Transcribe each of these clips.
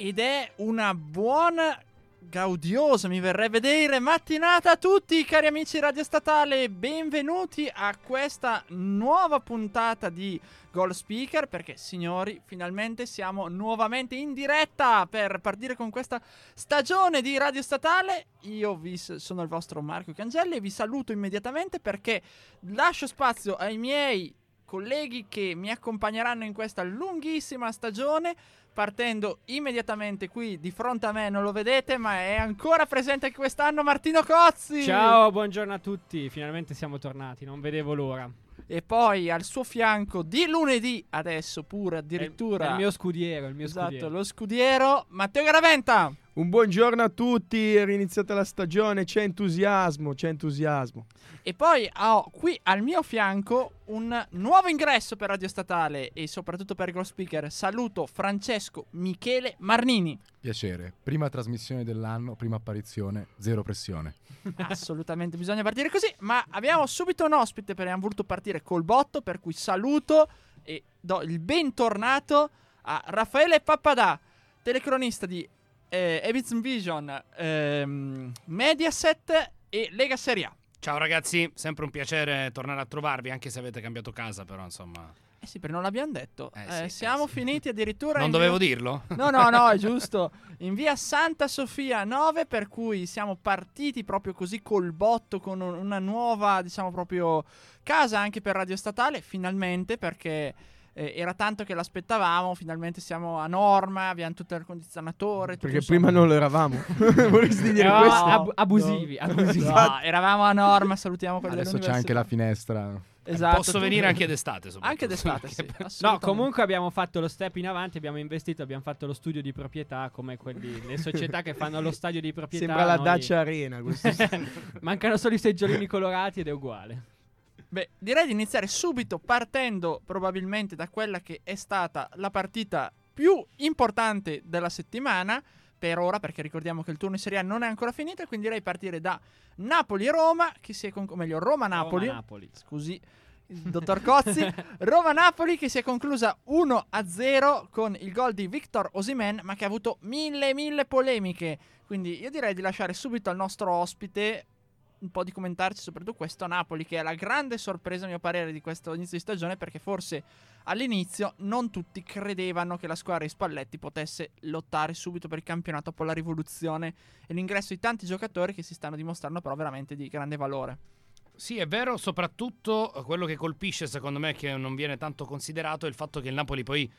Ed è una buona, gaudiosa, mi verrebbe dire, mattinata a tutti cari amici Radio Statale. Benvenuti a questa nuova puntata di Goal Speaker perché signori, finalmente siamo nuovamente in diretta per partire con questa stagione di Radio Statale. Io vi sono il vostro Marco Cangelli e vi saluto immediatamente perché lascio spazio ai miei colleghi che mi accompagneranno in questa lunghissima stagione partendo immediatamente qui di fronte a me, non lo vedete, ma è ancora presente anche quest'anno Martino Cozzi. Ciao, buongiorno a tutti. Finalmente siamo tornati, non vedevo l'ora. E poi al suo fianco di lunedì, adesso pure addirittura. È il mio scudiero, il mio esatto, scudiero. lo scudiero Matteo Garaventa. Un buongiorno a tutti, è riniziata la stagione, c'è entusiasmo, c'è entusiasmo. E poi ho qui al mio fianco un nuovo ingresso per Radio Statale e soprattutto per Ghost Speaker. Saluto Francesco Michele Marnini. Piacere, prima trasmissione dell'anno, prima apparizione, zero pressione. Assolutamente bisogna partire così, ma abbiamo subito un ospite perché abbiamo voluto partire col botto, per cui saluto e do il bentornato a Raffaele Pappadà, telecronista di eh, Eviz Vision, ehm, Mediaset e Lega Serie A. Ciao ragazzi, sempre un piacere tornare a trovarvi, anche se avete cambiato casa, però insomma. Eh sì, però non l'abbiamo detto. Eh Eh, sì, eh siamo sì. finiti addirittura. Non dovevo via- dirlo? No, no, no, è giusto. In via Santa Sofia 9, per cui siamo partiti proprio così col botto, con un- una nuova, diciamo, proprio casa anche per Radio Statale, finalmente, perché eh, era tanto che l'aspettavamo. Finalmente siamo a norma, abbiamo tutto il condizionatore. tutto, Perché prima non lo eravamo. Vorresti dire Eravamo questo? ab- abusivi, abusivi. No, eravamo a norma, salutiamo quelli Adesso c'è anche la finestra. Esatto, Posso venire anche d'estate. Anche d'estate, sì. No, comunque abbiamo fatto lo step in avanti, abbiamo investito, abbiamo fatto lo studio di proprietà come quelli, le società che fanno lo stadio di proprietà. Sembra la noi- Dacia Arena questo. Mancano solo i seggiolini colorati ed è uguale. Beh, direi di iniziare subito partendo probabilmente da quella che è stata la partita più importante della settimana per ora, perché ricordiamo che il turno in Serie A non è ancora finito, quindi direi partire da Napoli-Roma, che si è con- o meglio Roma-Napoli. Roma-Napoli. Scusi, dottor Cozzi. Roma-Napoli che si è conclusa 1-0 con il gol di Victor Osimen, ma che ha avuto mille mille polemiche. Quindi io direi di lasciare subito al nostro ospite un po' di commentarci soprattutto questo Napoli, che è la grande sorpresa, a mio parere, di questo inizio di stagione, perché forse all'inizio non tutti credevano che la squadra di Spalletti potesse lottare subito per il campionato dopo la rivoluzione e l'ingresso di tanti giocatori che si stanno dimostrando però veramente di grande valore. Sì, è vero, soprattutto quello che colpisce secondo me che non viene tanto considerato è il fatto che il Napoli poi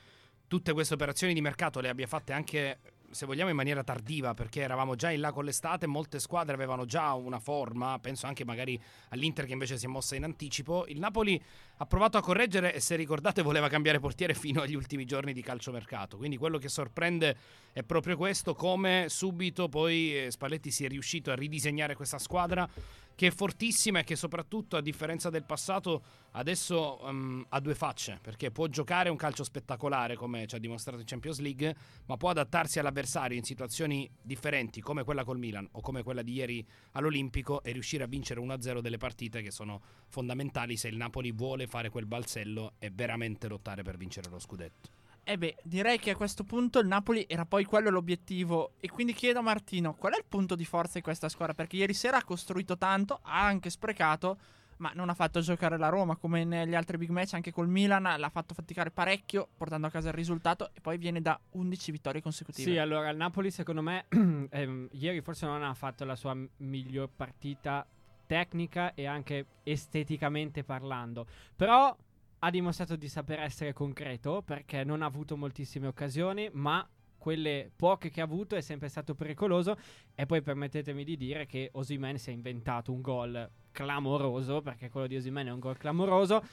tutte queste operazioni di mercato le abbia fatte anche se vogliamo in maniera tardiva perché eravamo già in là con l'estate, molte squadre avevano già una forma, penso anche magari all'Inter che invece si è mossa in anticipo. Il Napoli ha provato a correggere e se ricordate voleva cambiare portiere fino agli ultimi giorni di calciomercato. Quindi quello che sorprende è proprio questo, come subito poi eh, Spalletti si è riuscito a ridisegnare questa squadra che è fortissima e che soprattutto a differenza del passato adesso ehm, ha due facce perché può giocare un calcio spettacolare come ci ha dimostrato in Champions League ma può adattarsi all'avversario in situazioni differenti come quella col Milan o come quella di ieri all'Olimpico e riuscire a vincere 1-0 delle partite che sono fondamentali se il Napoli vuole fare quel balzello e veramente lottare per vincere lo scudetto. Eh beh, direi che a questo punto il Napoli era poi quello l'obiettivo. E quindi chiedo a Martino, qual è il punto di forza di questa squadra? Perché ieri sera ha costruito tanto, ha anche sprecato, ma non ha fatto giocare la Roma come negli altri big match, anche col Milan l'ha fatto faticare parecchio, portando a casa il risultato e poi viene da 11 vittorie consecutive. Sì, allora il Napoli secondo me ehm, ieri forse non ha fatto la sua miglior partita tecnica e anche esteticamente parlando, però ha dimostrato di saper essere concreto perché non ha avuto moltissime occasioni, ma quelle poche che ha avuto è sempre stato pericoloso. E poi permettetemi di dire che Osimen si è inventato un gol clamoroso perché quello di Osimen è un gol clamoroso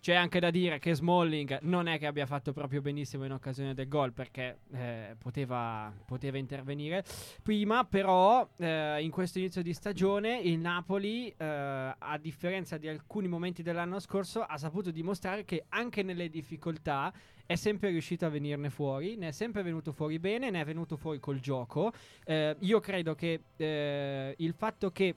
C'è anche da dire che Smalling non è che abbia fatto proprio benissimo in occasione del gol perché eh, poteva, poteva intervenire prima, però eh, in questo inizio di stagione il Napoli, eh, a differenza di alcuni momenti dell'anno scorso, ha saputo dimostrare che anche nelle difficoltà è sempre riuscito a venirne fuori, ne è sempre venuto fuori bene, ne è venuto fuori col gioco. Eh, io credo che eh, il fatto che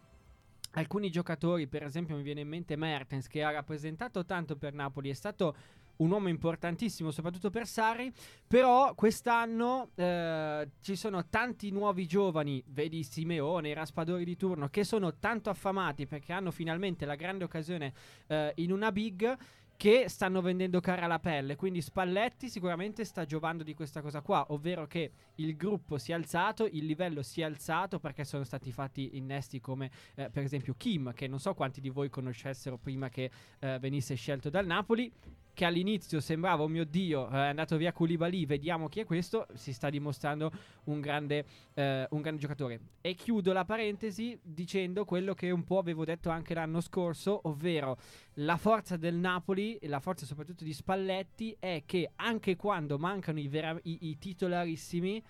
alcuni giocatori, per esempio mi viene in mente Mertens che ha rappresentato tanto per Napoli, è stato un uomo importantissimo soprattutto per Sarri, però quest'anno eh, ci sono tanti nuovi giovani, vedi Simeone, i raspadori di turno, che sono tanto affamati perché hanno finalmente la grande occasione eh, in una big che stanno vendendo cara la pelle. Quindi Spalletti sicuramente sta giovando di questa cosa qua, ovvero che il gruppo si è alzato, il livello si è alzato perché sono stati fatti innesti come eh, per esempio Kim, che non so quanti di voi conoscessero prima che eh, venisse scelto dal Napoli che all'inizio sembrava, oh mio Dio, è andato via Koulibaly, vediamo chi è questo, si sta dimostrando un grande, eh, un grande giocatore. E chiudo la parentesi dicendo quello che un po' avevo detto anche l'anno scorso, ovvero la forza del Napoli, e la forza soprattutto di Spalletti, è che anche quando mancano i, vera- i, i titolarissimi,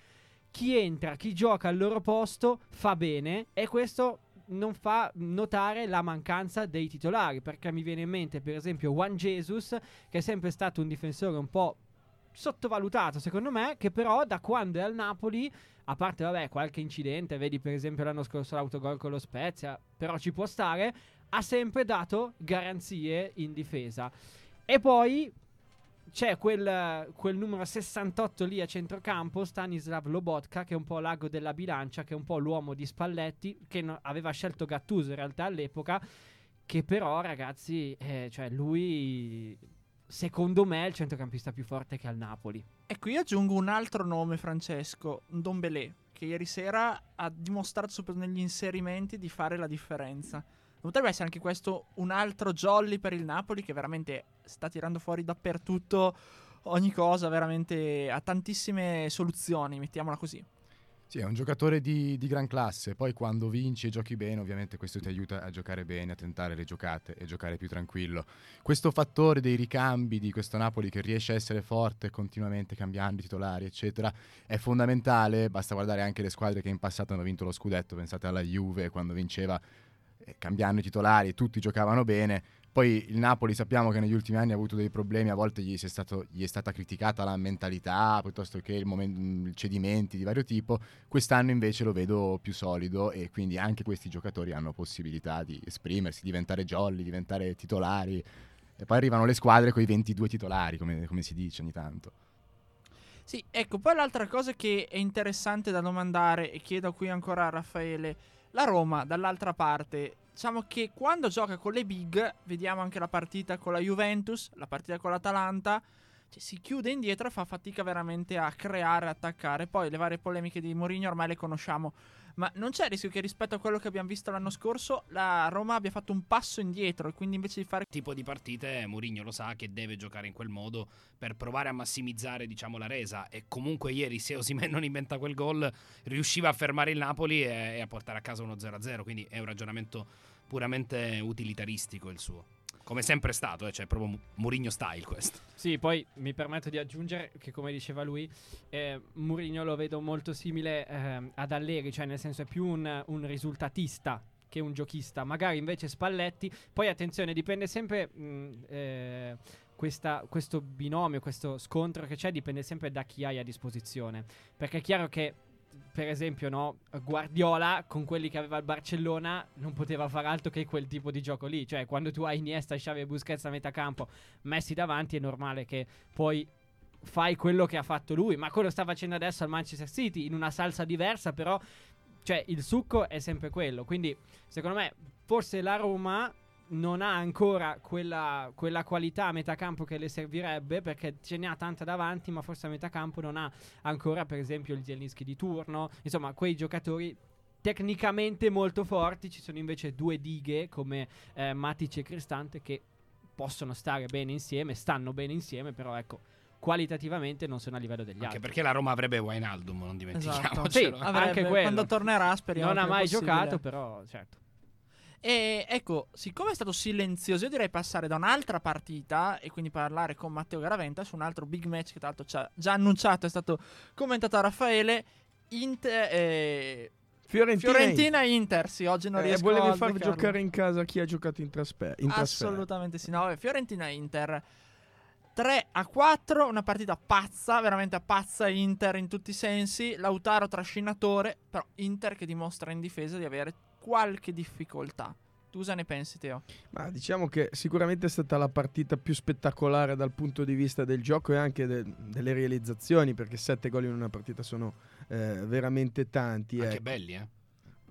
chi entra, chi gioca al loro posto fa bene e questo non fa notare la mancanza dei titolari, perché mi viene in mente per esempio Juan Jesus, che è sempre stato un difensore un po' sottovalutato secondo me, che però da quando è al Napoli, a parte vabbè qualche incidente, vedi per esempio l'anno scorso l'autogol con lo Spezia, però ci può stare, ha sempre dato garanzie in difesa. E poi c'è quel, quel, numero 68 lì a centrocampo, Stanislav Lobotka, che è un po' l'ago della bilancia, che è un po' l'uomo di Spalletti, che no, aveva scelto Gattuso in realtà all'epoca, che però ragazzi, eh, cioè lui secondo me è il centrocampista più forte che ha il Napoli. E qui aggiungo un altro nome, Francesco, Dombelé, che ieri sera ha dimostrato negli inserimenti di fare la differenza. Potrebbe essere anche questo un altro jolly per il Napoli che veramente sta tirando fuori dappertutto ogni cosa, veramente ha tantissime soluzioni, mettiamola così. Sì, è un giocatore di, di, gran classe, poi quando vinci e giochi bene ovviamente questo ti aiuta a giocare bene, a tentare le giocate e giocare più tranquillo. Questo fattore dei ricambi di questo Napoli che riesce a essere forte continuamente cambiando i titolari eccetera è fondamentale, basta guardare anche le squadre che in passato hanno vinto lo scudetto, pensate alla Juve quando vinceva eh, cambiando i titolari, tutti giocavano bene. Poi il Napoli sappiamo che negli ultimi anni ha avuto dei problemi, a volte gli, stato, gli è stata criticata la mentalità piuttosto che il momento, cedimenti di vario tipo. Quest'anno invece lo vedo più solido e quindi anche questi giocatori hanno possibilità di esprimersi, diventare jolly, diventare titolari. E poi arrivano le squadre con i 22 titolari, come, come si dice ogni tanto. Sì, ecco, poi l'altra cosa che è interessante da domandare e chiedo qui ancora a Raffaele la Roma, dall'altra parte, diciamo che quando gioca con le big, vediamo anche la partita con la Juventus, la partita con l'Atalanta, cioè, si chiude indietro e fa fatica veramente a creare, attaccare. Poi le varie polemiche di Mourinho ormai le conosciamo. Ma non c'è il rischio che rispetto a quello che abbiamo visto l'anno scorso la Roma abbia fatto un passo indietro e quindi invece di fare tipo di partite Mourinho lo sa che deve giocare in quel modo per provare a massimizzare diciamo la resa. E comunque ieri se Osimen non inventa quel gol riusciva a fermare il Napoli e, e a portare a casa uno 0-0 quindi è un ragionamento puramente utilitaristico il suo come sempre stato, eh, cioè proprio Mourinho style questo. Sì, poi mi permetto di aggiungere che come diceva lui, eh, Mourinho lo vedo molto simile eh, ad Allegri, cioè nel senso è più un, un risultatista che un giochista, magari invece Spalletti, poi attenzione, dipende sempre... Mh, eh, questa, questo binomio, questo scontro che c'è dipende sempre da chi hai a disposizione. Perché è chiaro che per esempio, no, Guardiola con quelli che aveva il Barcellona non poteva fare altro che quel tipo di gioco lì. Cioè, quando tu hai Iniesta, Xavi e Busquets a metà campo messi davanti, è normale che poi fai quello che ha fatto lui. Ma quello sta facendo adesso al Manchester City in una salsa diversa, però. Cioè, il succo è sempre quello. Quindi, secondo me, forse la Roma non ha ancora quella, quella, qualità a metà campo che le servirebbe perché ce ne ha tanta davanti ma forse a metà campo non ha ancora per esempio il Zielinski di turno insomma quei giocatori tecnicamente molto forti ci sono invece due dighe come eh, Matic e Cristante che possono stare bene insieme stanno bene insieme però ecco qualitativamente non sono a livello degli anche altri. perché la Roma avrebbe Wijnaldum, non dimentichiamocelo. Esatto. Sì, avrebbe, anche quello. Quando tornerà speriamo Non ha mai possibile. giocato, però certo. E ecco, siccome è stato silenzioso, io direi passare da un'altra partita e quindi parlare con Matteo Garaventa su un altro big match che tra l'altro ci ha già annunciato, è stato commentato da Raffaele. Inter, eh, Fiorentina, Fiorentina Inter, sì, oggi non Eh, riesco volevi a far beccarlo. giocare in casa chi ha giocato in, trasfer- in. Assolutamente sì. No, Fiorentina Inter 3 a 4, una partita pazza, veramente pazza Inter in tutti i sensi. Lautaro trascinatore, però Inter che dimostra in difesa di avere qualche difficoltà. Tu cosa ne pensi, Teo? Ma diciamo che sicuramente è stata la partita più spettacolare dal punto di vista del gioco e anche de- delle realizzazioni, perché sette gol in una partita sono eh, veramente tanti. Anche ecco. belli, eh.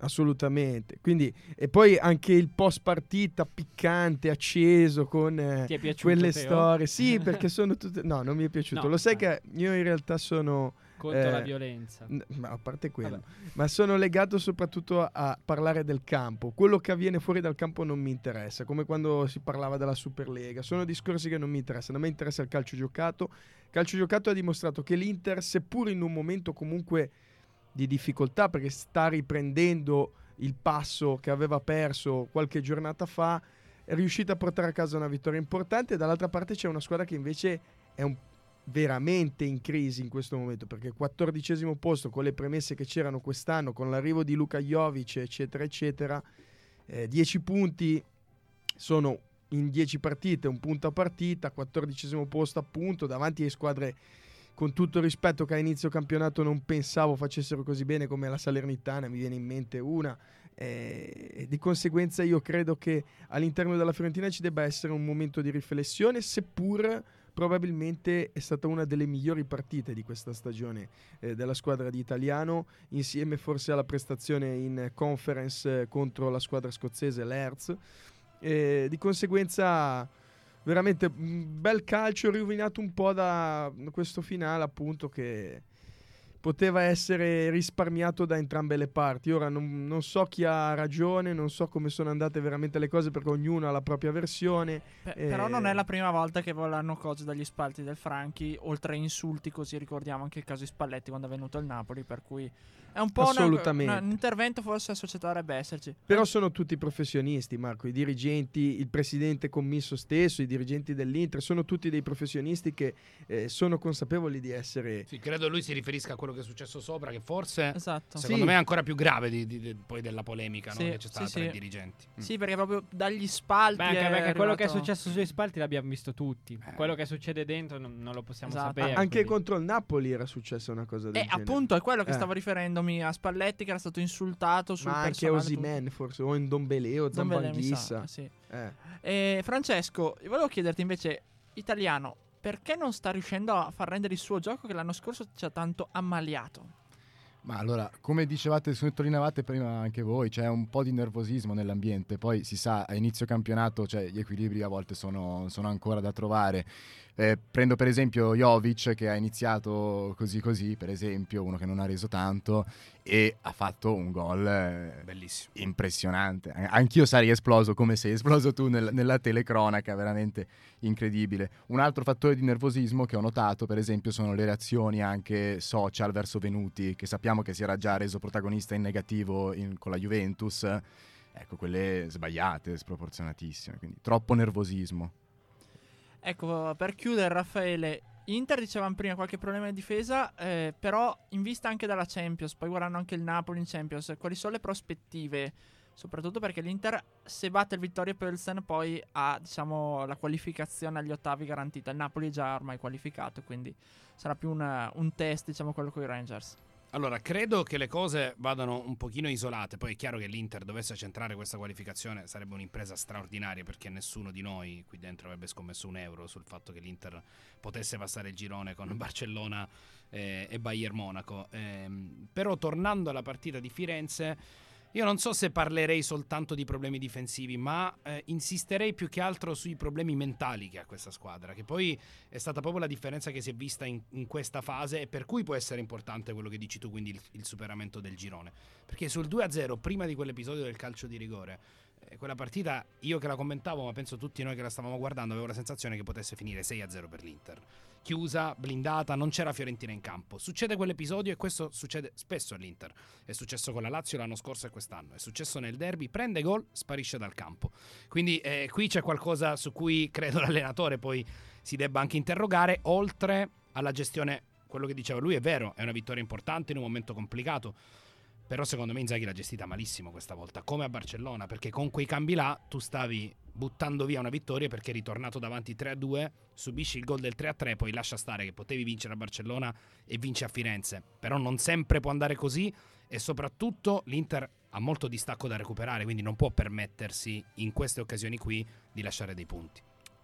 Assolutamente. Quindi, e poi anche il post partita piccante, acceso con eh, piaciuto, quelle Teo? storie. Sì, perché sono tutte. No, non mi è piaciuto. No, Lo sai ah. che io in realtà sono. Contro Eh, la violenza. n- Ma a parte quello, Vabbè. ma sono legato soprattutto a, a parlare del campo. Quello che avviene fuori dal campo non mi interessa, come quando si parlava della Superlega. Sono discorsi che non mi interessano. A me interessa il calcio giocato. Il calcio giocato ha dimostrato che l'Inter, seppur in un momento comunque di difficoltà, perché sta riprendendo il passo che aveva perso qualche giornata fa, è riuscita a portare a casa una vittoria importante. Dall'altra parte c'è una squadra che invece è un- veramente in crisi in questo momento, perché 14 posto con le premesse che c'erano quest'anno, con l'arrivo di Luka Jovic, eccetera, eccetera, 10 punti sono in 10 partite, un punto a partita, 14 posto appunto, davanti a squadre con tutto il rispetto che a inizio campionato non pensavo facessero così bene come la Salernitana, mi viene in mente una. eh, di conseguenza io credo che all'interno della Fiorentina ci debba essere un momento di riflessione, seppur probabilmente è stata una delle migliori partite di questa stagione eh, della squadra di Italiano, insieme forse alla prestazione in conference eh, contro la squadra scozzese, l'Hertz. E di conseguenza veramente un bel calcio rovinato un po' da questo finale appunto che poteva essere risparmiato da entrambe le parti. Ora non, non so chi ha ragione, non so come sono andate veramente le cose perché ognuno ha la propria versione. Pe- Eh, Però non è la prima volta che volano cose dagli spalti del Franchi, oltre a insulti, così ricordiamo anche il caso di Spalletti quando è venuto il Napoli, per cui è un po' una- un intervento forse la società dovrebbe esserci. Però sono tutti professionisti, Marco, i dirigenti, il presidente commisso stesso, i dirigenti dell'Inter, sono tutti dei professionisti che eh, sono consapevoli di essere... Sì, credo lui si riferisca a quello che è successo sopra, che forse Esatto. secondo Sì. me è ancora più grave di, di- di- poi della polemica no? Sì, che c'è stata sì, tra sì. i dirigenti. Mm. Sì, perché proprio dagli spalti. Beh, anche perché quello che è arrivato- successo sui spalti l'abbiamo visto tutti. Eh. Quello che succede dentro non, non lo possiamo Esatto. sapere. anche quindi- contro il Napoli era successa una cosa del Eh, genere. appunto, è quello che Eh. stavo riferendomi a Spalletti, che era stato insultato sul Ma anche Osimen forse, o o tutto. Dombele, sa, Zambanghissa. sì. Eh. E Francesco, volevo chiederti invece, italiano, perché non sta riuscendo a far rendere il suo gioco che l'anno scorso ci ha tanto ammaliato? Ma allora, come dicevate, sottolineavate prima anche voi, c'è un po' di nervosismo nell'ambiente, poi si sa, a inizio campionato cioè, gli equilibri a volte sono, sono ancora da trovare. Eh, prendo per esempio Jovic che ha iniziato così così, per esempio, uno che non ha reso tanto e ha fatto un gol eh, Bellissimo. impressionante. Anch'io sarei esploso come sei esploso tu nel- nella telecronaca, veramente incredibile. Un altro fattore di nervosismo che ho notato, per esempio, sono le reazioni anche social verso Venuti, che sappiamo che si era già reso protagonista in negativo in- con la Juventus. Ecco, quelle sbagliate, sproporzionatissime, quindi troppo nervosismo. Ecco, per chiudere, Raffaele, Inter dicevamo prima qualche problema di difesa, eh, però in vista anche dalla Champions, poi guardando anche il Napoli in Champions, quali sono le prospettive? Soprattutto perché l'Inter, se batte il Vittorio Pilsen, poi ha diciamo, la qualificazione agli ottavi garantita. Il Napoli è già ormai qualificato, quindi sarà più una- un test, diciamo, quello con i Rangers. Allora, credo che le cose vadano un pochino isolate. Poi è chiaro che l'Inter dovesse centrare questa qualificazione sarebbe un'impresa straordinaria perché nessuno di noi qui dentro avrebbe scommesso un euro sul fatto che l'Inter potesse passare il girone con Barcellona eh, e Bayern Monaco. Ehm, però tornando alla partita di Firenze, io non so se parlerei soltanto di problemi difensivi, ma eh, insisterei più che altro sui problemi mentali che ha questa squadra, che poi è stata proprio la differenza che si è vista in, in questa fase e per cui può essere importante quello che dici tu, quindi il, il superamento del girone. Perché sul 2-0, prima di quell'episodio del calcio di rigore, quella partita, io che la commentavo, ma penso tutti noi che la stavamo guardando, avevo la sensazione che potesse finire 6-0 per l'Inter. Chiusa, blindata, non c'era Fiorentina in campo. Succede quell'episodio e questo succede spesso all'Inter. È successo con la Lazio l'anno scorso e quest'anno. È successo nel derby, prende gol, sparisce dal campo. Quindi eh, qui c'è qualcosa su cui credo l'allenatore poi si debba anche interrogare, oltre alla gestione. Quello che diceva lui è vero, è una vittoria importante in un momento complicato. Però secondo me Inzaghi l'ha gestita malissimo questa volta, come a Barcellona, perché con quei cambi là tu stavi buttando via una vittoria perché eri tornato davanti 3-2, subisci il gol del 3-3, poi lascia stare che potevi vincere a Barcellona e vinci a Firenze. Però non sempre può andare così e soprattutto l'Inter ha molto distacco da recuperare, quindi non può permettersi in queste occasioni qui di lasciare dei punti.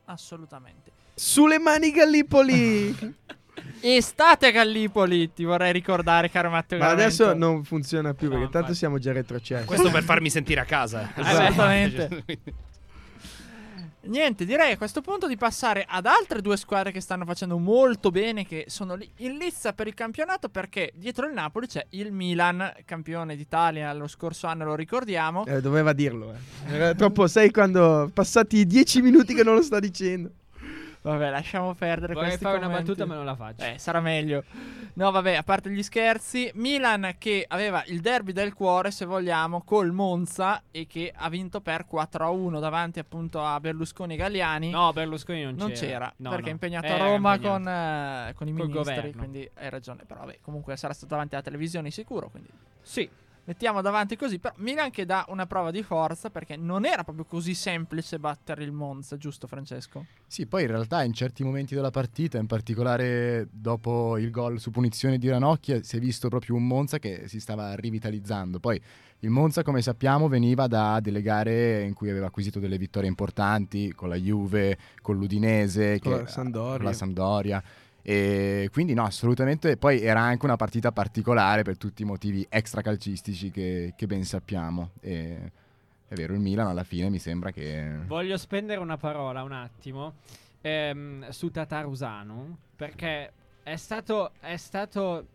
Assolutamente. Sulle mani Gallipoli! Estate a Gallipoli, ti vorrei ricordare, caro Matteo. Ma adesso non funziona più No, perché tanto siamo già retrocessi. Questo per farmi sentire a casa. Assolutamente. Niente, direi a questo punto di passare ad altre due squadre che stanno facendo molto bene, che sono lì in lizza per il campionato, perché dietro il Napoli c'è il Milan, campione d'Italia lo scorso anno, lo ricordiamo. Eh, doveva dirlo. eh. Era troppo, sai quando passati dieci minuti che non lo sta dicendo. Vabbè, lasciamo perdere Vorrei fare una commenti. battuta, ma non la faccio. Eh, sarà meglio. No, vabbè, a parte gli scherzi, Milan che aveva il derby del cuore, se vogliamo, col Monza e che ha vinto per 4-1 davanti appunto a Berlusconi e Galliani. No, Berlusconi non, non c'era, No, perché no. è impegnato a Roma impegnato. con, eh, con i Col ministri, governo. quindi hai ragione. Però vabbè, comunque sarà stato davanti alla televisione sicuro, quindi Sì, mettiamo davanti così. Però Milan che dà una prova di forza perché non era proprio così semplice battere il Monza, giusto Francesco? Sì, poi in realtà in certi momenti della partita, in particolare dopo il gol su punizione di Ranocchia, si è visto proprio un Monza che si stava rivitalizzando. Poi il Monza, come sappiamo, veniva da delle gare in cui aveva acquisito delle vittorie importanti con la Juve, con l'Udinese, Con che- la Sampdoria. con la Sampdoria. E quindi no, assolutamente. Poi era anche una partita particolare per tutti i motivi extracalcistici che, che ben sappiamo. E, è vero, il Milan alla fine mi sembra che... voglio spendere una parola un attimo ehm, su Tatarusanu perché è stato, è stato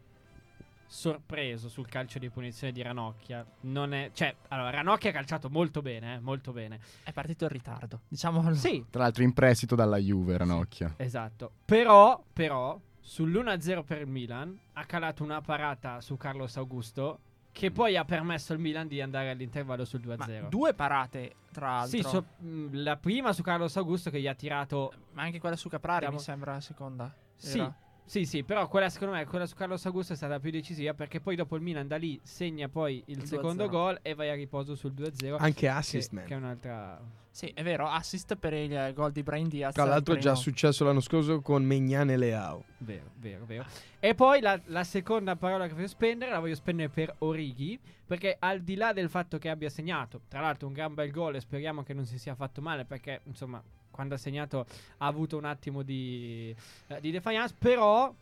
sorpreso sul calcio di punizione di Ranocchia. Non è, cioè, allora, Ranocchia ha calciato molto bene, eh, molto bene. È partito in ritardo, diciamolo. Sì, Tra l'altro in prestito dalla Juve, Ranocchia. esatto. Però, però, sull'1-0 per il Milan ha calato una parata su Carlos Augusto che poi ha permesso al Milan di andare all'intervallo sul 2-0. Ma due parate, tra l'altro. Sì, so- la prima su Carlos Augusto che gli ha tirato Ma anche quella su Caprari Andiamo- mi sembra la seconda. Sì, Era. Sì, sì, però quella secondo me, quella su Carlos Augusto è stata più decisiva perché poi dopo il Milan da lì segna poi il, Il secondo 2-0. gol e vai a riposo sul 2-0. Anche che, assist, man. che è un'altra... Sì, è vero, assist per il gol di Brian Diaz. Tra l'altro il già successo l'anno scorso con Megnan e Leao. Vero, vero, vero. E poi la, la seconda parola che voglio spendere la voglio spendere per Orighi perché al di là del fatto che abbia segnato, tra l'altro un gran bel gol e speriamo che non si sia fatto male perché insomma quando ha segnato ha avuto un attimo di, eh, di defiance, però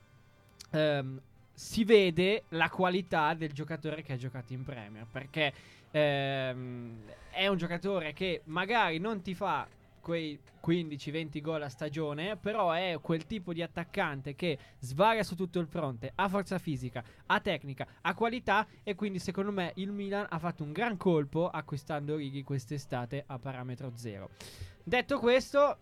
ehm, si vede la qualità del giocatore che ha giocato in Premier perché ehm, è un giocatore che magari non ti fa quei 15-20 gol a stagione, però è quel tipo di attaccante che svaria su tutto il fronte, ha forza fisica, ha tecnica, ha qualità e quindi secondo me il Milan ha fatto un gran colpo acquistando Righi quest'estate a parametro zero. Detto questo,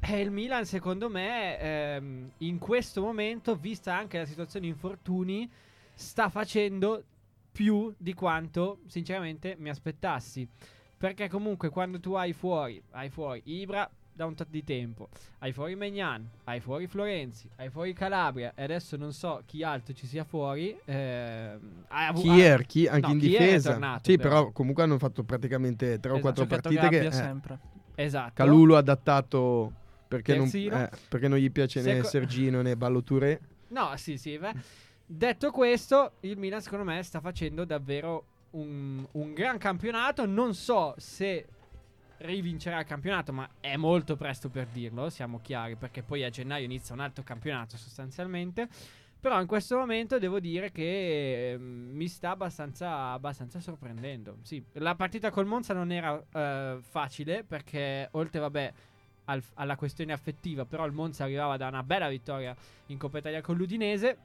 eh, il Milan secondo me ehm, in questo momento, vista anche la situazione infortuni, sta facendo più di quanto sinceramente mi aspettassi. Perché comunque quando tu hai fuori, hai fuori Ibra da un tot di tempo, hai fuori Megnan, hai fuori Florenzi, hai fuori Calabria e adesso non so chi altro ci sia fuori. hai avu- Kier, chi- anche no, in difesa. tornato, sì, però. però comunque hanno fatto praticamente 3 o Esatto, 4 Giocato partite che eh, sempre. Esatto. Calulu ha adattato perché non, eh, perché non gli piace né Seco- Sergino né Ballo Touré. No, sì, sì. beh. Detto questo, il Milan secondo me sta facendo davvero un, un gran campionato. Non so se rivincerà il campionato, ma è molto presto per dirlo, siamo chiari, perché poi a gennaio inizia un altro campionato sostanzialmente. Però in questo momento devo dire che ehm, mi sta abbastanza, abbastanza sorprendendo. Sì, la partita col Monza non era eh, facile perché oltre, vabbè, al- alla questione affettiva, però il Monza arrivava da una bella vittoria in Coppa Italia con l'Udinese.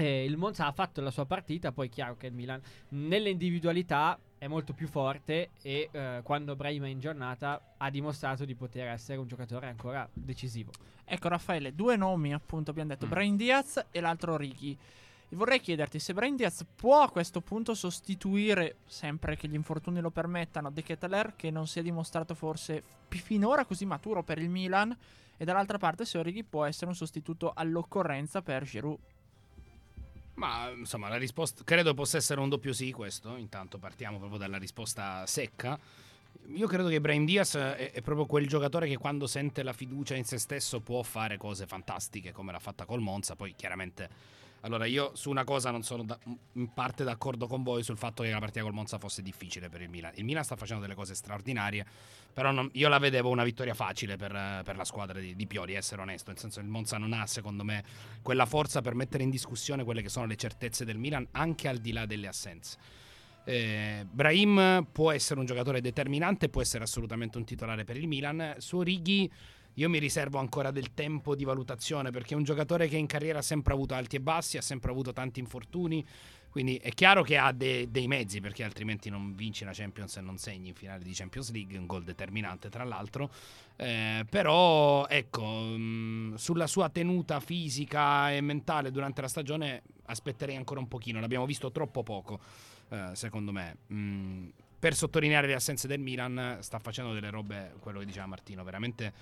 E il Monza ha fatto la sua partita, poi è chiaro che il Milan nelle individualità è molto più forte e eh, quando Brahim è in giornata ha dimostrato di poter essere un giocatore ancora decisivo. Ecco Raffaele, due nomi appunto abbiamo detto, Mm. Brain Diaz e l'altro Righi. Vorrei chiederti se Brain Diaz può a questo punto sostituire, sempre che gli infortuni lo permettano, De Ketteler che non si è dimostrato forse f- finora così maturo per il Milan e dall'altra parte se Orighi può essere un sostituto all'occorrenza per Giroud. Ma insomma, la risposta credo possa essere un doppio sì questo. Intanto partiamo proprio dalla risposta secca. Io credo che Brian Diaz è, è proprio quel giocatore che quando sente la fiducia in se stesso può fare cose fantastiche come l'ha fatta col Monza. Poi chiaramente allora io su una cosa non sono da- in parte d'accordo con voi sul fatto che la partita col Monza fosse difficile per il Milan. Il Milan sta facendo delle cose straordinarie, però non- io la vedevo una vittoria facile per, per la squadra di, di Pioli, essere onesto. Nel senso il Monza non ha secondo me quella forza per mettere in discussione quelle che sono le certezze del Milan anche al di là delle assenze. Eh, Brahim può essere un giocatore determinante, può essere assolutamente un titolare per il Milan. Su Orighi io mi riservo ancora del tempo di valutazione perché è un giocatore che in carriera ha sempre avuto alti e bassi, ha sempre avuto tanti infortuni. Quindi è chiaro che ha de- dei mezzi perché altrimenti non vinci la Champions e non segni in finale di Champions League, un gol determinante tra l'altro. Eh, però ecco, mh, sulla sua tenuta fisica e mentale durante la stagione aspetterei ancora un pochino, l'abbiamo visto troppo poco, eh, secondo me. Mm, per sottolineare le assenze del Milan sta facendo delle robe, quello che diceva Martino, veramente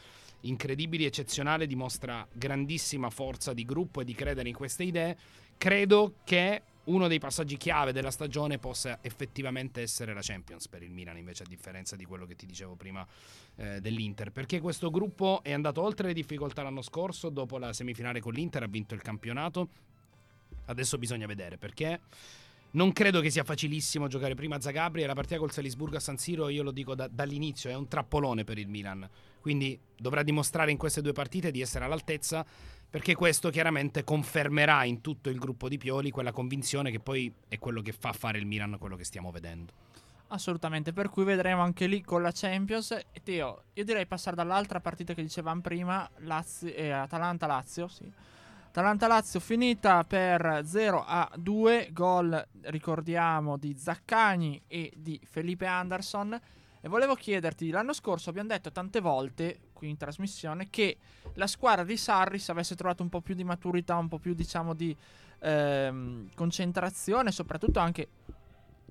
incredibili, eccezionale, dimostra grandissima forza di gruppo e di credere in queste idee. Credo che uno dei passaggi chiave della stagione possa effettivamente essere la Champions per il Milan, invece a differenza di quello che ti dicevo prima eh, dell'Inter, perché questo gruppo è andato oltre le difficoltà l'anno scorso, dopo la semifinale con l'Inter ha vinto il campionato. Adesso bisogna vedere perché non credo che sia facilissimo giocare prima a Zagabria. La partita col Salisburgo a San Siro, io lo dico da- dall'inizio, è un trappolone per il Milan. Quindi dovrà dimostrare in queste due partite di essere all'altezza, perché questo chiaramente confermerà in tutto il gruppo di Pioli quella convinzione che poi è quello che fa fare il Milan quello che stiamo vedendo. Assolutamente, per cui vedremo anche lì con la Champions. E Teo, io direi passare dall'altra partita che dicevamo prima, Lazio, eh, Atalanta-Lazio, sì. Atalanta-Lazio finita per 0 a 2, gol ricordiamo di Zaccagni e di Felipe Anderson. E volevo chiederti, l'anno scorso abbiamo detto tante volte qui in trasmissione che la squadra di Sarris avesse trovato un po' più di maturità, un po' più diciamo di ehm, concentrazione, soprattutto anche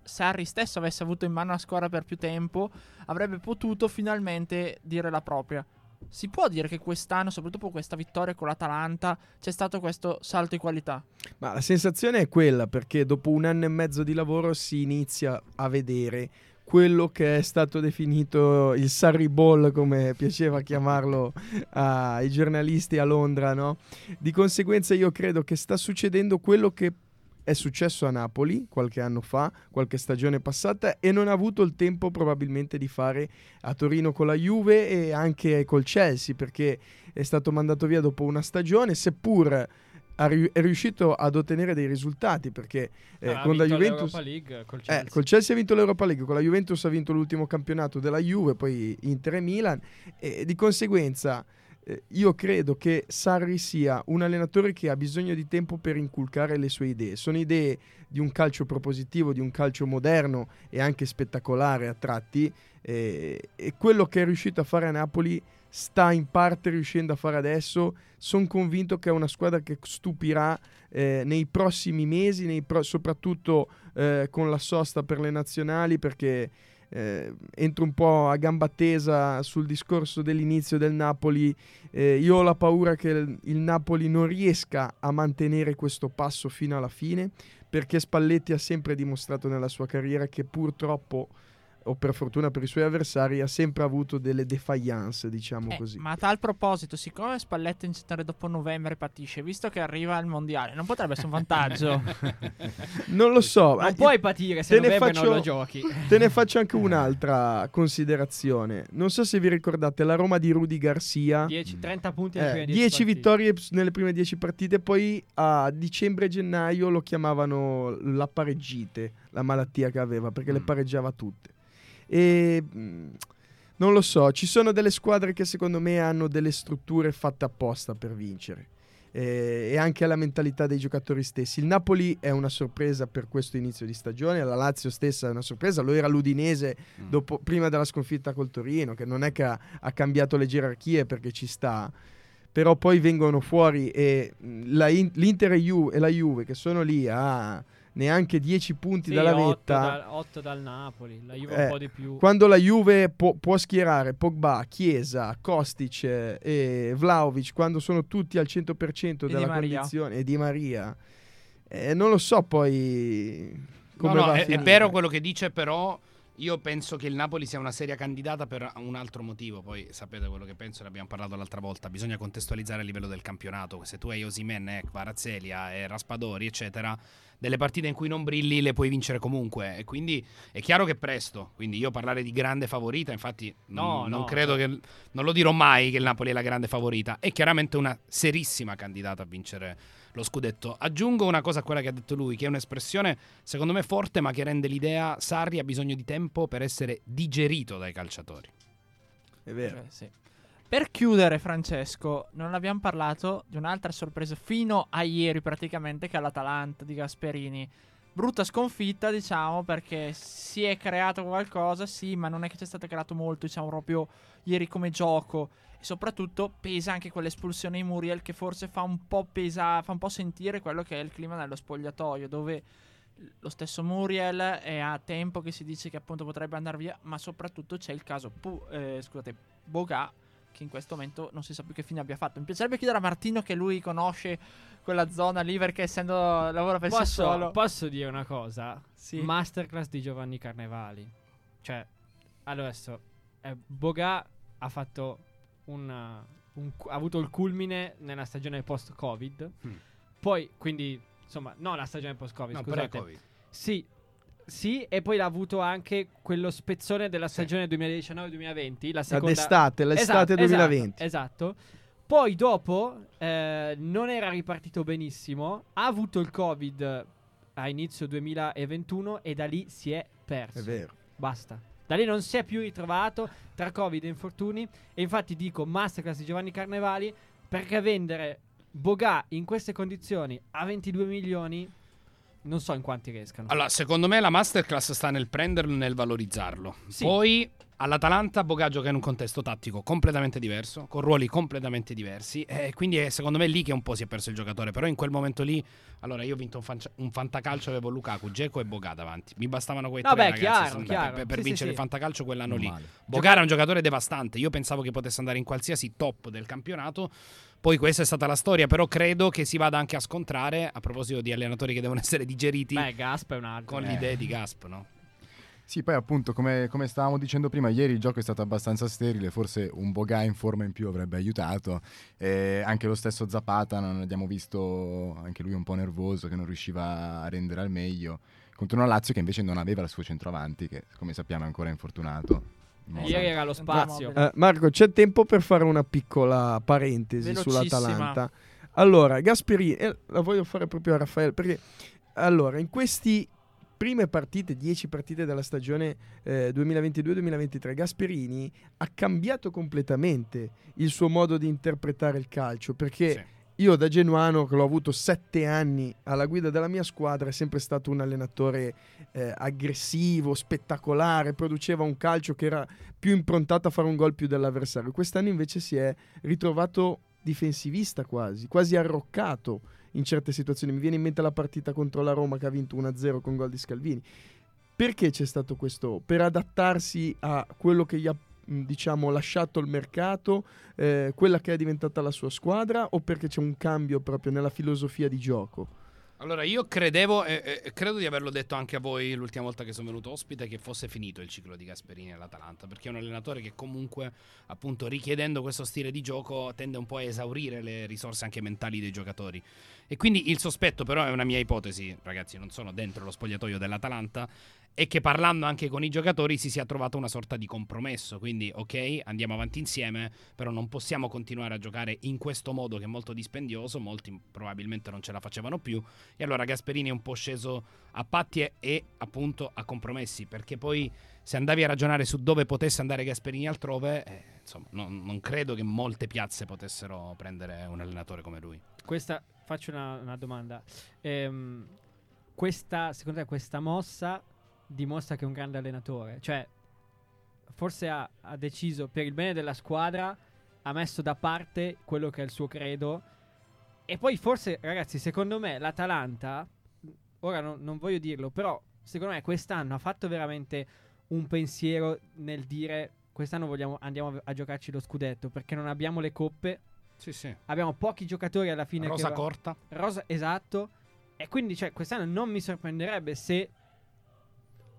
Sarri stesso avesse avuto in mano la squadra per più tempo, avrebbe potuto finalmente dire la propria. Si può dire che quest'anno, soprattutto dopo questa vittoria con l'Atalanta, c'è stato questo salto di qualità? Ma la sensazione è quella perché dopo un anno e mezzo di lavoro si inizia a vedere quello che è stato definito il Sarri Ball, come piaceva chiamarlo ai giornalisti a Londra, no? Di conseguenza io credo che sta succedendo quello che è successo a Napoli qualche anno fa, qualche stagione passata e non ha avuto il tempo probabilmente di fare a Torino con la Juve e anche col Chelsea perché è stato mandato via dopo una stagione, seppur è riuscito ad ottenere dei risultati perché eh, Ah, con la Juventus League col eh, Chelsea. col Chelsea ha vinto l'Europa League, con la Juventus ha vinto l'ultimo campionato della Juve, poi Inter e Milan e di conseguenza eh, io credo che Sarri sia un allenatore che ha bisogno di tempo per inculcare le sue idee. Sono idee di un calcio propositivo, di un calcio moderno e anche spettacolare a tratti eh, e quello che è riuscito a fare a Napoli sta in parte riuscendo a fare adesso. Sono convinto che è una squadra che stupirà eh, nei prossimi mesi, nei pro- soprattutto eh, con la sosta per le nazionali, perché eh, entro un po' a gamba tesa sul discorso dell'inizio del Napoli. Eh, io ho la paura che il, Napoli non riesca a mantenere questo passo fino alla fine, perché Spalletti ha sempre dimostrato nella sua carriera che purtroppo o per fortuna per i suoi avversari, ha sempre avuto delle defiance, diciamo Eh, così. ma a tal proposito, siccome Spalletti in genere dopo novembre patisce, visto che arriva il mondiale, non potrebbe essere un vantaggio? Non lo so. Non eh, puoi patire se novembre faccio- non lo giochi. Te ne faccio anche un'altra considerazione. Non so se vi ricordate la Roma di Rudy Garcia. 10, 30 punti Eh, nelle prime 10 partite. vittorie ps- nelle prime 10 partite, poi a dicembre e gennaio lo chiamavano la pareggite, la malattia che aveva, perché le Mm. pareggiava tutte. E mh, non lo so, ci sono delle squadre che secondo me hanno delle strutture fatte apposta per vincere. eh, e anche alla mentalità dei giocatori stessi. Il Napoli è una sorpresa per questo inizio di stagione, la Lazio stessa è una sorpresa, lo era l'Udinese Mm. dopo- prima della sconfitta col Torino, che non è che ha, ha cambiato le gerarchie perché ci sta, però poi vengono fuori e mh, la In- l'Inter e, Ju- e la Juve che sono lì a neanche 10 punti Sì, dalla vetta. dal- otto dal Napoli, la Juve Eh, un po' di più. Quando la Juve può, può schierare Pogba, Chiesa, Kostic e Vlaovic, quando sono tutti al 100% E della condizione, e Di Maria, eh, non lo so poi come No, no, va a è, è vero quello che dice, però io penso che il Napoli sia una seria candidata per un altro motivo. Poi sapete quello che penso, ne abbiamo parlato l'altra volta. Bisogna contestualizzare a livello del campionato. Se tu hai Osimen, eh, Kvaratskhelia e Raspadori, eccetera, delle partite in cui non brilli le puoi vincere comunque. E quindi è chiaro che presto. Quindi io parlare di grande favorita, infatti, No, non, no, credo cioè- che. Non lo dirò mai che il Napoli è la grande favorita. È chiaramente una serissima candidata a vincere lo scudetto. Aggiungo una cosa a quella che ha detto lui, che è un'espressione secondo me forte, ma che rende l'idea Sarri ha bisogno di tempo per essere digerito dai calciatori. È vero. Eh, sì. Per chiudere, Francesco, non abbiamo parlato di un'altra sorpresa fino a ieri, praticamente, che è l'Atalanta di Gasperini. Brutta sconfitta, diciamo, perché si è creato qualcosa, sì, ma non è che c'è stato creato molto, diciamo, proprio ieri come gioco. E soprattutto pesa anche quell'espulsione di Muriel che forse fa un po' pesa, fa un po' sentire quello che è il clima nello spogliatoio, dove lo stesso Muriel è a tempo che si dice che appunto potrebbe andare via, ma soprattutto c'è il caso Pu- eh, scusate, Boga che in questo momento non si sa più che fine abbia fatto. Mi piacerebbe chiedere a Martino che lui conosce quella zona lì perché essendo lavora per Posso, solo. posso dire una cosa? Sì. Masterclass di Giovanni Carnevali. Cioè, adesso, eh, Boga ha fatto un, un- ha avuto il culmine nella stagione post-Covid. Mm. Poi, quindi, insomma, no, la stagione post-Covid, No, scusate. pre-Covid. Sì, sì, e poi l'ha avuto anche quello spezzone della stagione 2019-2020, la seconda... Ad l'estate Esatto, 2020. Esatto, esatto. Poi dopo eh, non era ripartito benissimo, ha avuto il Covid a inizio 2021 e da lì si è perso. È vero. Basta. Da lì non si è più ritrovato tra Covid e infortuni. E infatti dico Masterclass di Giovanni Carnevali perché vendere Boga in queste condizioni a 22 milioni non so in quanti riescano. Allora, secondo me la masterclass sta nel prenderlo e nel valorizzarlo. Sì. Poi all'Atalanta Boga gioca in un contesto tattico completamente diverso, con ruoli completamente diversi. E quindi è secondo me lì che un po' si è perso il giocatore. Però in quel momento lì, allora io ho vinto un, fancia- un fantacalcio, avevo Lukaku, Dzeko e Boga davanti. Mi bastavano quei No, tre beh, ragazzi, chiaro, chiaro. per, per Sì, vincere sì. il fantacalcio quell'anno Non lì. male. Boga era un giocatore devastante. Io pensavo che potesse andare in qualsiasi top del campionato. Poi questa è stata la storia, però credo che si vada anche a scontrare, a proposito di allenatori che devono essere digeriti, Beh, Gasp è un altro. con Eh. le idee di Gasp, no? Sì, poi appunto, come, come stavamo dicendo prima, ieri il gioco è stato abbastanza sterile, forse un Boga in forma in più avrebbe aiutato. E anche lo stesso Zapata, non abbiamo visto anche lui un po' nervoso, che non riusciva a rendere al meglio. Contro una Lazio che invece non aveva il suo centroavanti, che come sappiamo è ancora infortunato. Ieri era lo spazio. Eh, Marco, c'è tempo per fare una piccola parentesi sull'Atalanta. Allora, Gasperini, eh, la voglio fare proprio a Raffaele, perché allora, in queste prime partite, 10 partite della stagione eh, 2022-2023, Gasperini ha cambiato completamente il suo modo di interpretare il calcio, perché Sì. Io da genuano, che l'ho avuto sette anni alla guida della mia squadra, è sempre stato un allenatore eh, aggressivo, spettacolare, produceva un calcio che era più improntato a fare un gol più dell'avversario. Quest'anno invece si è ritrovato difensivista quasi, quasi arroccato in certe situazioni. Mi viene in mente la partita contro la Roma che ha vinto 1-0 con gol di Scalvini. Perché c'è stato questo? Per adattarsi a quello che gli ha diciamo lasciato il mercato, eh, quella che è diventata la sua squadra o perché c'è un cambio proprio nella filosofia di gioco? Allora, io credevo, e e credo di averlo detto anche a voi l'ultima volta che sono venuto ospite, che fosse finito il ciclo di Gasperini all'Atalanta, perché è un allenatore che comunque, appunto, richiedendo questo stile di gioco, tende un po' a esaurire le risorse anche mentali dei giocatori. E quindi il sospetto, però, è una mia ipotesi, ragazzi, non sono dentro lo spogliatoio dell'Atalanta, è che parlando anche con i giocatori si sia trovato una sorta di compromesso. Quindi, ok, andiamo avanti insieme, però non possiamo continuare a giocare in questo modo che è molto dispendioso, molti probabilmente non ce la facevano più E allora Gasperini è un po' sceso a patti e, e, appunto a compromessi, perché poi se andavi a ragionare su dove potesse andare Gasperini altrove, eh, insomma, non, non credo che molte piazze potessero prendere un allenatore come lui. Questa, faccio una, una domanda. Ehm, questa, secondo te, questa mossa dimostra che è un grande allenatore? Cioè, forse ha, ha deciso per il bene della squadra, ha messo da parte quello che è il suo credo. E poi forse, ragazzi, secondo me l'Atalanta, ora non, non voglio dirlo, però secondo me quest'anno ha fatto veramente un pensiero nel dire quest'anno vogliamo, andiamo a, giocarci lo scudetto perché non abbiamo le coppe. Sì, sì. Abbiamo pochi giocatori alla fine. Rosa che corta. Rosa, esatto. E quindi, cioè, quest'anno non mi sorprenderebbe se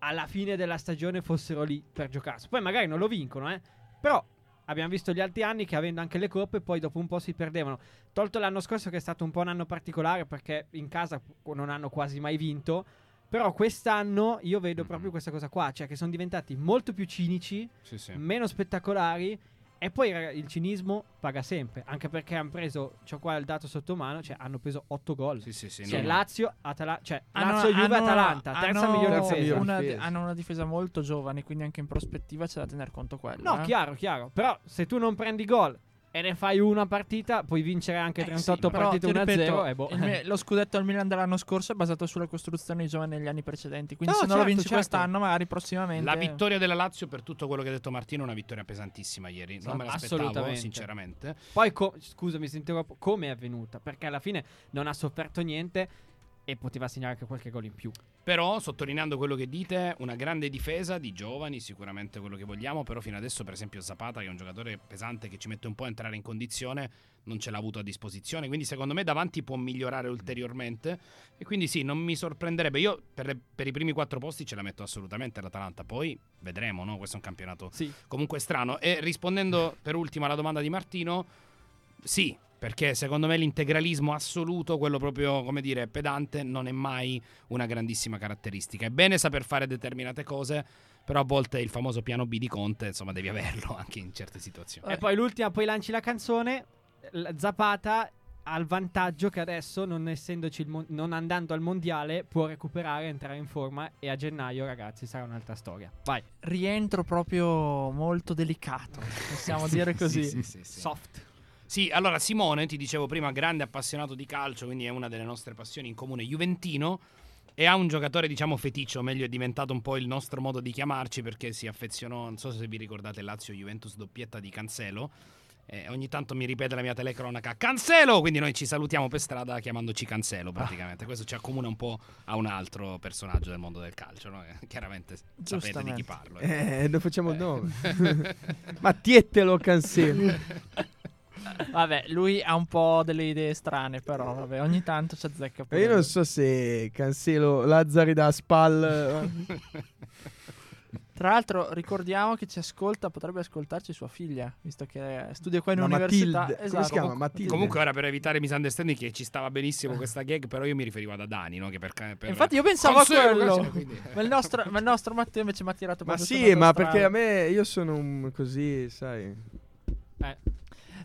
alla fine della stagione fossero lì per giocarsi. Poi magari non lo vincono, eh. Però abbiamo visto gli altri anni che avendo anche le coppe, poi dopo un po' si perdevano. Tolto l'anno scorso, che è stato un po' un anno particolare perché in casa non hanno quasi mai vinto. Però quest'anno io vedo proprio questa cosa qua, cioè che sono diventati molto più cinici, Sì, sì. meno spettacolari. E poi raga, il cinismo paga sempre, anche perché hanno preso, c'ho qua il dato sotto mano, cioè hanno preso 8 gol. Sì, sì, sì, Cioè no. Lazio, Atala- cioè Hanno- Lazio, Juve, hanno- Atalanta, terza hanno migliore difesa. una, difesa. hanno una difesa molto giovane, quindi anche in prospettiva c'è da tener conto quello. No, eh. chiaro, chiaro. Però se tu non prendi gol e ne fai una partita, puoi vincere anche Eh 38 sì, però partite ti 1-0 ripeto, e boh. mi- lo scudetto al Milan dell'anno scorso è basato sulla costruzione di giovani negli anni precedenti. Quindi No, se non lo certo, vinci certo. quest'anno, magari prossimamente. La vittoria della Lazio, per tutto quello che ha detto Martino, è una vittoria pesantissima ieri. Non me l'aspettavo, Assolutamente. sinceramente. Poi, co- scusami se interrompo, come è avvenuta? Perché alla fine non ha sofferto niente e poteva segnare anche qualche gol in più. Però, sottolineando quello che dite, una grande difesa di giovani, sicuramente quello che vogliamo. Però, fino adesso, per esempio, Zapata, che è un giocatore pesante che ci mette un po' a entrare in condizione, non ce l'ha avuto a disposizione. Quindi, secondo me, davanti può migliorare ulteriormente. E quindi, sì, non mi sorprenderebbe. Io, per, le- per i primi quattro posti, ce la metto assolutamente l'Atalanta. Poi vedremo, no? Questo è un campionato Sì. comunque strano. E rispondendo per ultima alla domanda di Martino, sì, perché secondo me l'integralismo assoluto, quello proprio, come dire, pedante, non è mai una grandissima caratteristica. È bene saper fare determinate cose, però a volte il famoso piano B di Conte, insomma, devi averlo anche in certe situazioni. E poi l'ultima, poi lanci la canzone. Zapata ha il vantaggio che adesso, non essendoci il mon- non andando al mondiale, può recuperare, entrare in forma. E a gennaio, ragazzi, sarà un'altra storia. Vai, Rientro proprio molto delicato, possiamo dire così. Sì, sì, sì, sì. soft. Sì, allora Simone, ti dicevo prima, grande appassionato di calcio, quindi è una delle nostre passioni in comune, Juventino. E ha un giocatore, diciamo, feticcio, meglio è diventato un po' il nostro modo di chiamarci perché si affezionò, non so se vi ricordate Lazio-Juventus doppietta di Cancelo. E ogni tanto mi ripete la mia telecronaca Cancelo, quindi noi ci salutiamo per strada chiamandoci Cancelo praticamente. Questo ci accomuna un po' a un altro personaggio del mondo del calcio, no? Eh, Chiaramente sapete di chi parlo. Eh, non facciamo il nome. Ma tietelo Cancelo. Vabbè, lui ha un po' delle idee strane, però vabbè, ogni tanto ci azzecca. E pure io non so se Cancelo Lazzari da Spal. Tra l'altro ricordiamo che ci ascolta, potrebbe ascoltarci sua figlia, visto che studia qua in Ma università. Matilde, come Esatto. si chiama? Matilde. Comunque ora per evitare misunderstanding che ci stava benissimo questa gag, però io mi riferivo ad Adani, no? Che per, per Infatti io pensavo a quello. Quindi- Ma il nostro, ma il nostro Matteo invece mi ha tirato Ma proprio sì, ma strada. perché a me io sono un così, sai.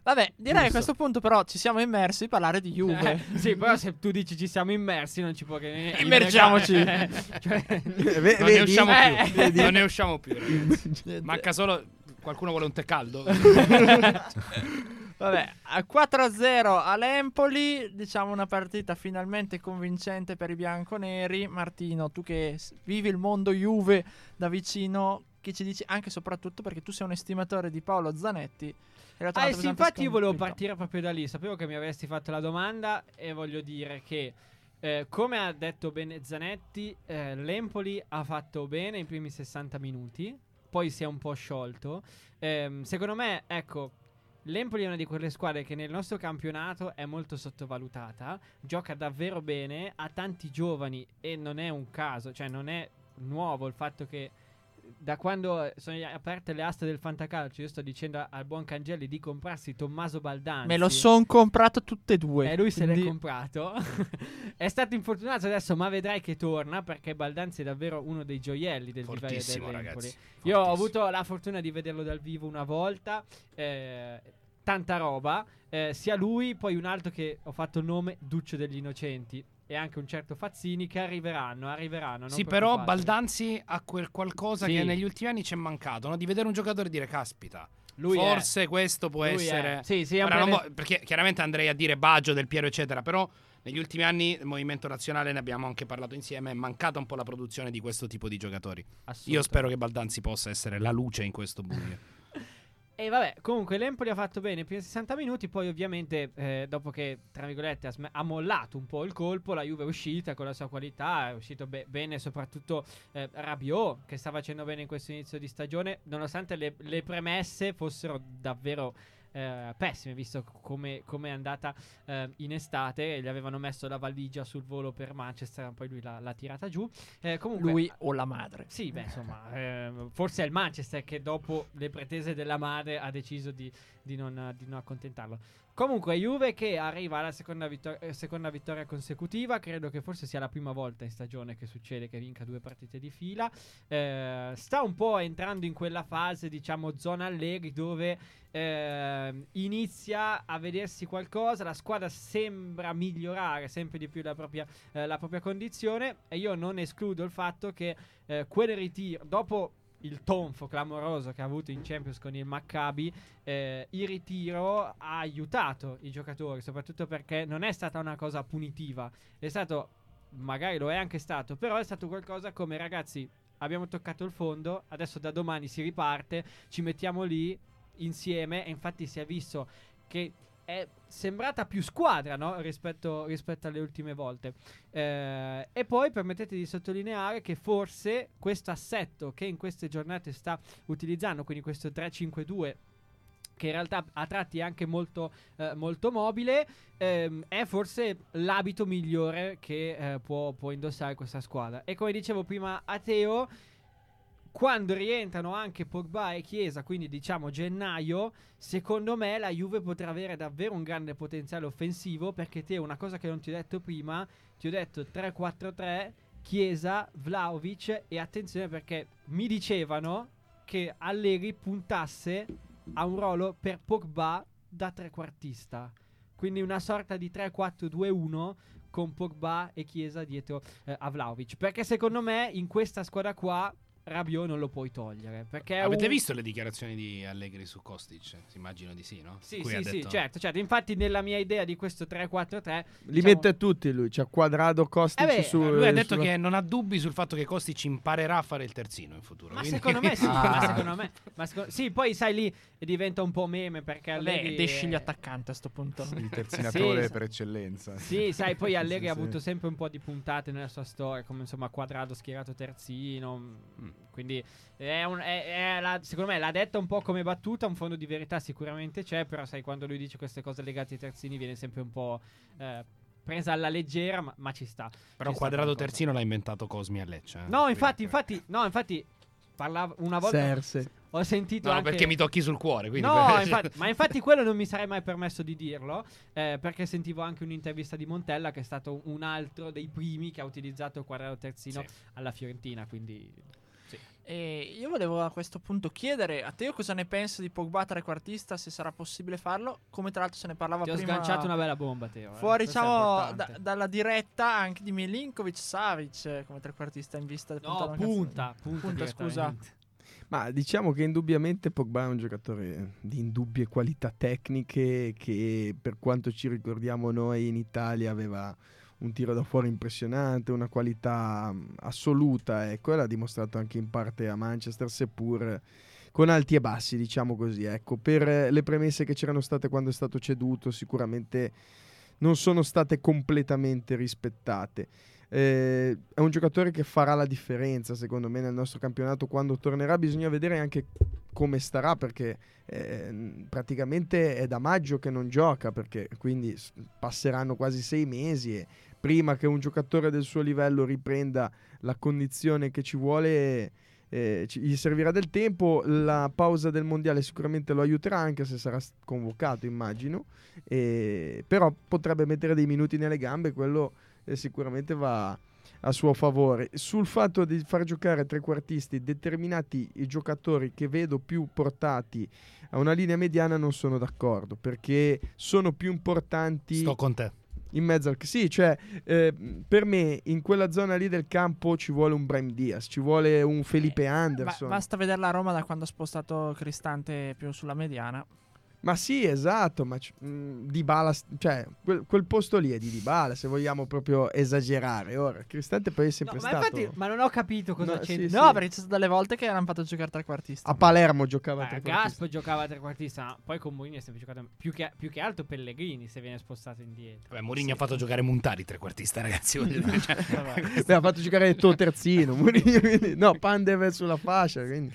Vabbè, direi a Giusto. questo punto però ci siamo immersi a parlare di Juve. Eh, sì, però se tu dici ci siamo immersi, non ci può che. Immergiamoci. Eh, cioè, Ve- non ne usciamo Eh, più. Non ne usciamo più. ragazzi. Manca solo qualcuno vuole un tè caldo. Vabbè, a 4-0 all'Empoli, diciamo una partita finalmente convincente per i bianconeri. Martino, tu che vivi il mondo Juve da vicino, che ci dici anche e soprattutto perché tu sei un estimatore di Paolo Zanetti. Ah, sì, infatti io volevo partire proprio da lì. Sapevo che mi avresti fatto la domanda e voglio dire che, eh, come ha detto bene Zanetti, eh, l'Empoli ha fatto bene i primi 60 minuti, poi si è un po' sciolto. Ehm, secondo me, ecco, l'Empoli è una di quelle squadre che nel nostro campionato è molto sottovalutata, gioca davvero bene, ha tanti giovani e non è un caso, cioè non è nuovo il fatto che da quando sono aperte le aste del fantacalcio, io sto dicendo al buon Cangelli di comprarsi Tommaso Baldanzi. Me lo son comprato tutte e due. E lui se l'è quindi- comprato. è stato infortunato adesso, ma vedrai che torna perché Baldanzi è davvero uno dei gioielli del vivaio Fortissimo, dell'Empoli. ragazzi. Io ho avuto la fortuna di vederlo dal vivo una volta. eh, tanta roba. eh, sia lui, poi un altro che ho fatto il nome Duccio degli Innocenti. E anche un certo Fazzini che arriveranno, arriveranno. Sì, però. Baldanzi ha quel qualcosa Sì. che negli ultimi anni ci è mancato, no? di vedere un giocatore e dire caspita. Lui è- Forse questo può lui essere. è- sì, sì, è Ora, breve- vo- perché chiaramente andrei a dire Baggio, Del Piero, eccetera. Però negli ultimi anni il Movimento Nazionale, ne abbiamo anche parlato insieme, è mancata un po' la produzione di questo tipo di giocatori. Io spero che Baldanzi possa essere la luce in questo buio. E vabbè, comunque l'Empoli ha fatto bene i primi 60 minuti, poi ovviamente eh, dopo che, tra virgolette, ha, sm- ha mollato un po' il colpo, la Juve è uscita con la sua qualità, è uscito be- bene soprattutto eh, Rabiot che sta facendo bene in questo inizio di stagione, nonostante le, le premesse fossero davvero eh, pessime, visto come come è andata eh, in estate, gli avevano messo la valigia sul volo per Manchester, poi lui l'ha, l'ha tirata giù. Eh, comunque, Lui o la madre. sì, beh, insomma, ehm, forse è il Manchester che dopo le pretese della madre ha deciso di, di non, di non accontentarlo. Comunque, Juve che arriva alla seconda, vittor- eh, seconda vittoria consecutiva, credo che forse sia la prima volta in stagione che succede che vinca due partite di fila. Eh, sta un po' entrando in quella fase, diciamo, zona Allegri dove ehm, inizia a vedersi qualcosa, la squadra sembra migliorare sempre di più la propria, eh, la propria condizione. E io non escludo il fatto che eh, quel ritiro, dopo il tonfo clamoroso che ha avuto in Champions con il Maccabi, eh, il ritiro ha aiutato i giocatori, soprattutto perché non è stata una cosa punitiva, è stato, magari lo è anche stato, però è stato qualcosa come ragazzi, abbiamo toccato il fondo, adesso da domani si riparte, ci mettiamo lì insieme. E infatti si è visto che è sembrata più squadra no? rispetto, rispetto alle ultime volte. Eh, e poi permettete di sottolineare che forse questo assetto che in queste giornate sta utilizzando, quindi questo 3-5-2 che in realtà a tratti è anche molto, eh, molto mobile, ehm, è forse l'abito migliore che eh, può, può indossare questa squadra. E come dicevo prima a Teo, quando rientrano anche Pogba e Chiesa, quindi diciamo gennaio, secondo me la Juve potrà avere davvero un grande potenziale offensivo perché te una cosa che non ti ho detto prima, ti ho detto 3-4-3, Chiesa, Vlaovic e attenzione perché mi dicevano che Allegri puntasse a un ruolo per Pogba da trequartista. Quindi una sorta di 3-4-2-1 con Pogba e Chiesa dietro eh, a Vlaovic. Perché secondo me in questa squadra qua Rabiot non lo puoi togliere. Avete un- visto le dichiarazioni di Allegri su Kostic? Si Immagino di sì, no? Sì, Cui sì, ha sì, detto- certo, certo. Infatti nella mia idea di questo 3-4-3 Li diciamo- mette tutti lui, c'ha quadrado Kostic Eh beh, su... Lui ha detto sulla- che non ha dubbi sul fatto che Kostic imparerà a fare il terzino in futuro. Ma quindi- secondo me sì, Ah. ma secondo me, ma secondo- sì, poi sai lì diventa un po' meme perché Allegri desci gli attaccanti a sto punto. Il terzinatore Sì, per eccellenza. Sì, sai, poi Allegri Sì, ha avuto sempre un po' di puntate nella sua storia, come insomma Quadrado schierato terzino. mm, Quindi è un- è- è la- secondo me l'ha detta un po' come battuta, un fondo di verità sicuramente c'è, però sai, quando lui dice queste cose legate ai terzini viene sempre un po' eh, presa alla leggera, ma, ma ci sta. Però Ci sta quadrato cosa. terzino l'ha inventato Cosmi a Lecce. eh. No, infatti, infatti, no, infatti parlava una volta Serse. ho sentito No, anche perché mi tocchi sul cuore. Quindi No, per- infatti- ma infatti quello non mi sarei mai permesso di dirlo, eh, perché sentivo anche un'intervista di Montella che è stato un altro dei primi che ha utilizzato il quadrato terzino Sì. alla Fiorentina, quindi E io volevo a questo punto chiedere a Teo cosa ne pensi di Pogba trequartista, se sarà possibile farlo. Come tra l'altro se ne parlava ti ho prima. sganciato una bella bomba, Teo. eh. Fuori, diciamo, da- dalla diretta anche di Milinkovic Savic eh, come trequartista in vista del No, punta, punta, Punta, scusa. Ma diciamo che indubbiamente Pogba è un giocatore di indubbie qualità tecniche che per quanto ci ricordiamo noi in Italia aveva un tiro da fuori impressionante, una qualità mh, assoluta, ecco, e l'ha dimostrato anche in parte a Manchester, seppur con alti e bassi, diciamo così, ecco. Per le premesse che c'erano state quando è stato ceduto, sicuramente non sono state completamente rispettate. Eh, è un giocatore che farà la differenza, secondo me, nel nostro campionato quando tornerà. Bisogna vedere anche come starà, perché eh, praticamente è da maggio che non gioca, perché quindi passeranno quasi sei mesi e prima che un giocatore del suo livello riprenda la condizione che ci vuole. eh, ci- gli servirà del tempo, la pausa del mondiale sicuramente lo aiuterà anche se sarà convocato immagino, e- però potrebbe mettere dei minuti nelle gambe, quello eh, sicuramente va a suo favore. Sul fatto di far giocare trequartisti determinati giocatori che vedo più portati a una linea mediana non sono d'accordo perché sono più importanti Sto con te. In mezzo al sì, cioè eh, per me in quella zona lì del campo ci vuole un Brahim Diaz, ci vuole un Felipe Ma- Anderson. Ma, basta vedere la Roma da quando ha spostato Cristante più sulla mediana. Sì, esatto, ma c- mh, Dybala, s- cioè quel, quel posto lì è di Dybala, se vogliamo proprio esagerare. Ora, Cristante poi è No, sempre ma stato infatti, ma non ho capito cosa No, c'entra. sì, No, sì. perché c'è stato delle volte che l'hanno fatto giocare trequartista. a Palermo giocava Eh, trequartista. Gasp giocava trequartista, ma poi con Mourinho è sempre giocato più che, più che altro Pellegrini se viene spostato indietro. Vabbè, Mourinho ha fatto giocare Montari trequartista, ragazzi. cioè. Beh, ha fatto giocare tuo terzino, Mourinho, quindi- no, Pandev sulla fascia, quindi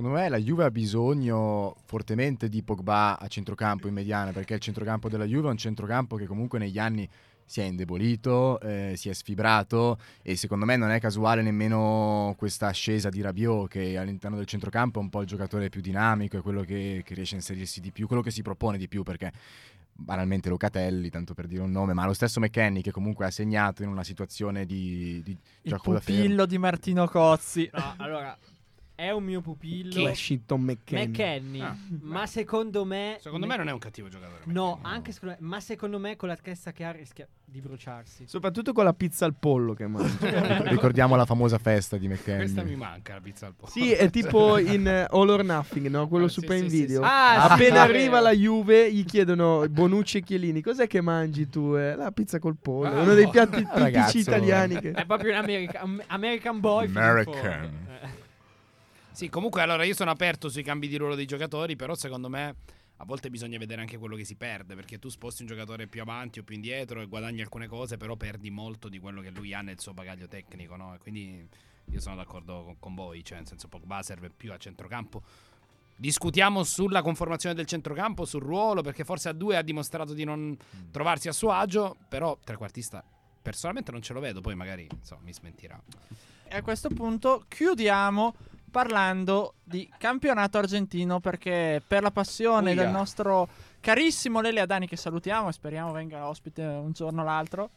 Secondo me la Juve ha bisogno fortemente di Pogba a centrocampo in mediana, perché il centrocampo della Juve è un centrocampo che comunque negli anni si è indebolito, eh, si è sfibrato e secondo me non è casuale nemmeno questa ascesa di Rabiot che all'interno del centrocampo è un po' il giocatore più dinamico, è quello che, che riesce a inserirsi di più, quello che si propone di più perché banalmente Locatelli, tanto per dire un nome, ma lo stesso McKenny che comunque ha segnato in una situazione di, di Il pupillo di Martino Cozzi. No, allora, è un mio pupillo. Washington McKennie. McKenny, Ah, ma secondo me... Secondo me non è un cattivo giocatore. No, anche secondo me, ma secondo me con la testa che ha rischia di bruciarsi. Soprattutto con la pizza al pollo che mangia. Ricordiamo la famosa festa di McKenny. Questa mi manca la pizza al pollo. Sì, è tipo in eh, All or Nothing, no? Quello Ah, su sì, Prime sì, Video. sì. Ah, Appena arriva vero. la Juve, gli chiedono Bonucci e Chiellini: Cos'è che mangi tu? Eh, la pizza col pollo. Ah, uno dei no. piatti tipici Ragazzo. italiani. Che... È proprio un America- un American boy. American. Sì, comunque allora io sono aperto sui cambi di ruolo dei giocatori, però secondo me a volte bisogna vedere anche quello che si perde, perché tu sposti un giocatore più avanti o più indietro e guadagni alcune cose, però perdi molto di quello che lui ha nel suo bagaglio tecnico, no? E quindi io sono d'accordo con, con voi, cioè nel senso Pogba serve più a centrocampo. Discutiamo sulla conformazione del centrocampo, sul ruolo, perché forse a due ha dimostrato di non trovarsi a suo agio, però trequartista personalmente non ce lo vedo, poi magari insomma, mi smentirà. E a questo punto chiudiamo parlando di campionato argentino perché per la passione Uia. del nostro carissimo Lele Adani che salutiamo e speriamo venga ospite un giorno o l'altro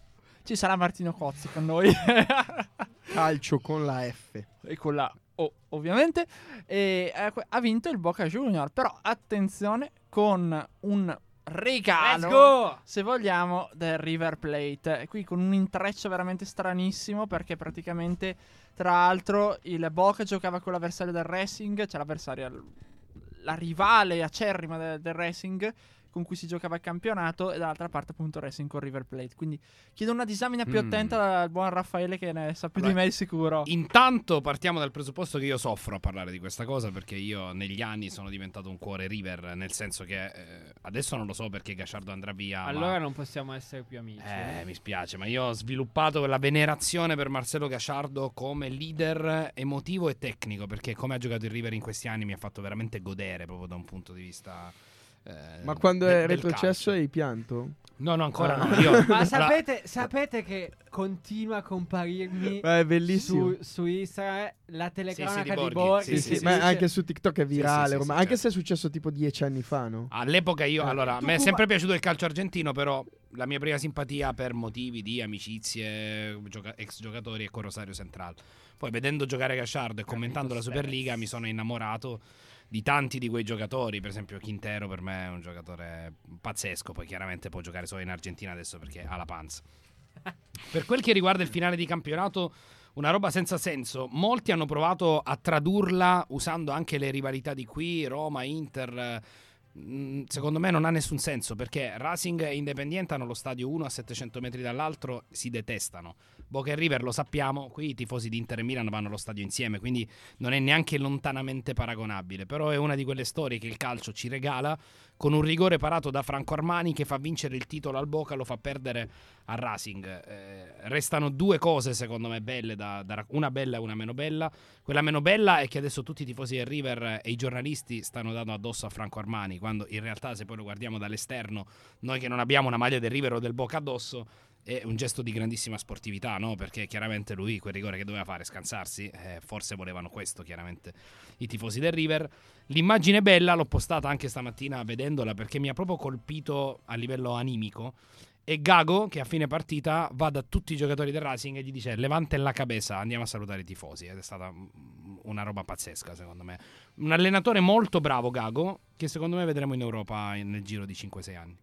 ci sarà Martino Cozzi con noi Calcio con la F. e con la O ovviamente e eh, ha vinto il Boca Junior però attenzione con un regalo se vogliamo, del River Plate. E Qui con un intreccio veramente stranissimo perché praticamente, tra l'altro, il Boca giocava con l'avversario del Racing, cioè l'avversaria, la rivale acerrima del, del Racing con cui si giocava il campionato e dall'altra parte appunto Racing con River Plate. Quindi chiedo una disamina più Mm. attenta al buon Raffaele che ne sa più di Allora, me di sicuro. Intanto partiamo dal presupposto che io soffro a parlare di questa cosa perché io negli anni sono diventato un cuore River, nel senso che eh, adesso non lo so perché Gasciardo andrà via. ma- Allora non possiamo essere più amici. Eh, mi spiace, ma io ho sviluppato la venerazione per Marcelo Gasciardo come leader emotivo e tecnico, perché come ha giocato il River in questi anni mi ha fatto veramente godere proprio da un punto di vista... eh, Ma quando del- è retrocesso hai pianto? No, no, ancora Ah. no. Io, Ma sapete, sapete che continua a comparirmi Beh, è bellissimo. su, su Instagram la telecronaca di di Borghi, Borghi? Sì, sì, sì, sì, ma anche su TikTok è virale, Sì, sì, sì, ormai, sì, anche certo. se è successo tipo dieci anni fa, no? All'epoca io, Eh. allora, mi è sempre piaciuto il calcio argentino, però la mia prima simpatia per motivi di amicizie, gioca- ex giocatori e con Rosario Central. Poi vedendo giocare Gasciardo e commentando la Superliga mi sono innamorato di tanti di quei giocatori, per esempio Quintero per me è un giocatore pazzesco, poi chiaramente può giocare solo in Argentina adesso perché ha la panza. Per quel che riguarda il finale di campionato, una roba senza senso. Molti hanno provato a tradurla usando anche le rivalità di qui, Roma, Inter. Mm, Secondo me non ha nessun senso perché Racing e Independiente hanno lo stadio uno a 700 metri dall'altro, si detestano. Boca e River lo sappiamo, qui i tifosi di Inter e Milan vanno allo stadio insieme, quindi non è neanche lontanamente paragonabile. Però è una di quelle storie che il calcio ci regala con un rigore parato da Franco Armani che fa vincere il titolo al Boca, lo fa perdere a Racing. Eh, restano due cose secondo me belle, da, da una bella e una meno bella. Quella meno bella è che adesso tutti i tifosi del River e i giornalisti stanno dando addosso a Franco Armani, quando in realtà se poi lo guardiamo dall'esterno, noi che non abbiamo una maglia del River o del Boca addosso, è un gesto di grandissima sportività, no? Perché chiaramente lui quel rigore che doveva fare, scansarsi, eh, forse volevano questo, chiaramente i tifosi del River. L'immagine bella l'ho postata anche stamattina vedendola perché mi ha proprio colpito a livello animico. E Gago, che a fine partita va da tutti i giocatori del Racing e gli dice levante la cabeza, andiamo a salutare i tifosi. Ed è stata una roba pazzesca, secondo me. Un allenatore molto bravo, Gago, che secondo me vedremo in Europa nel giro di 5-6 anni.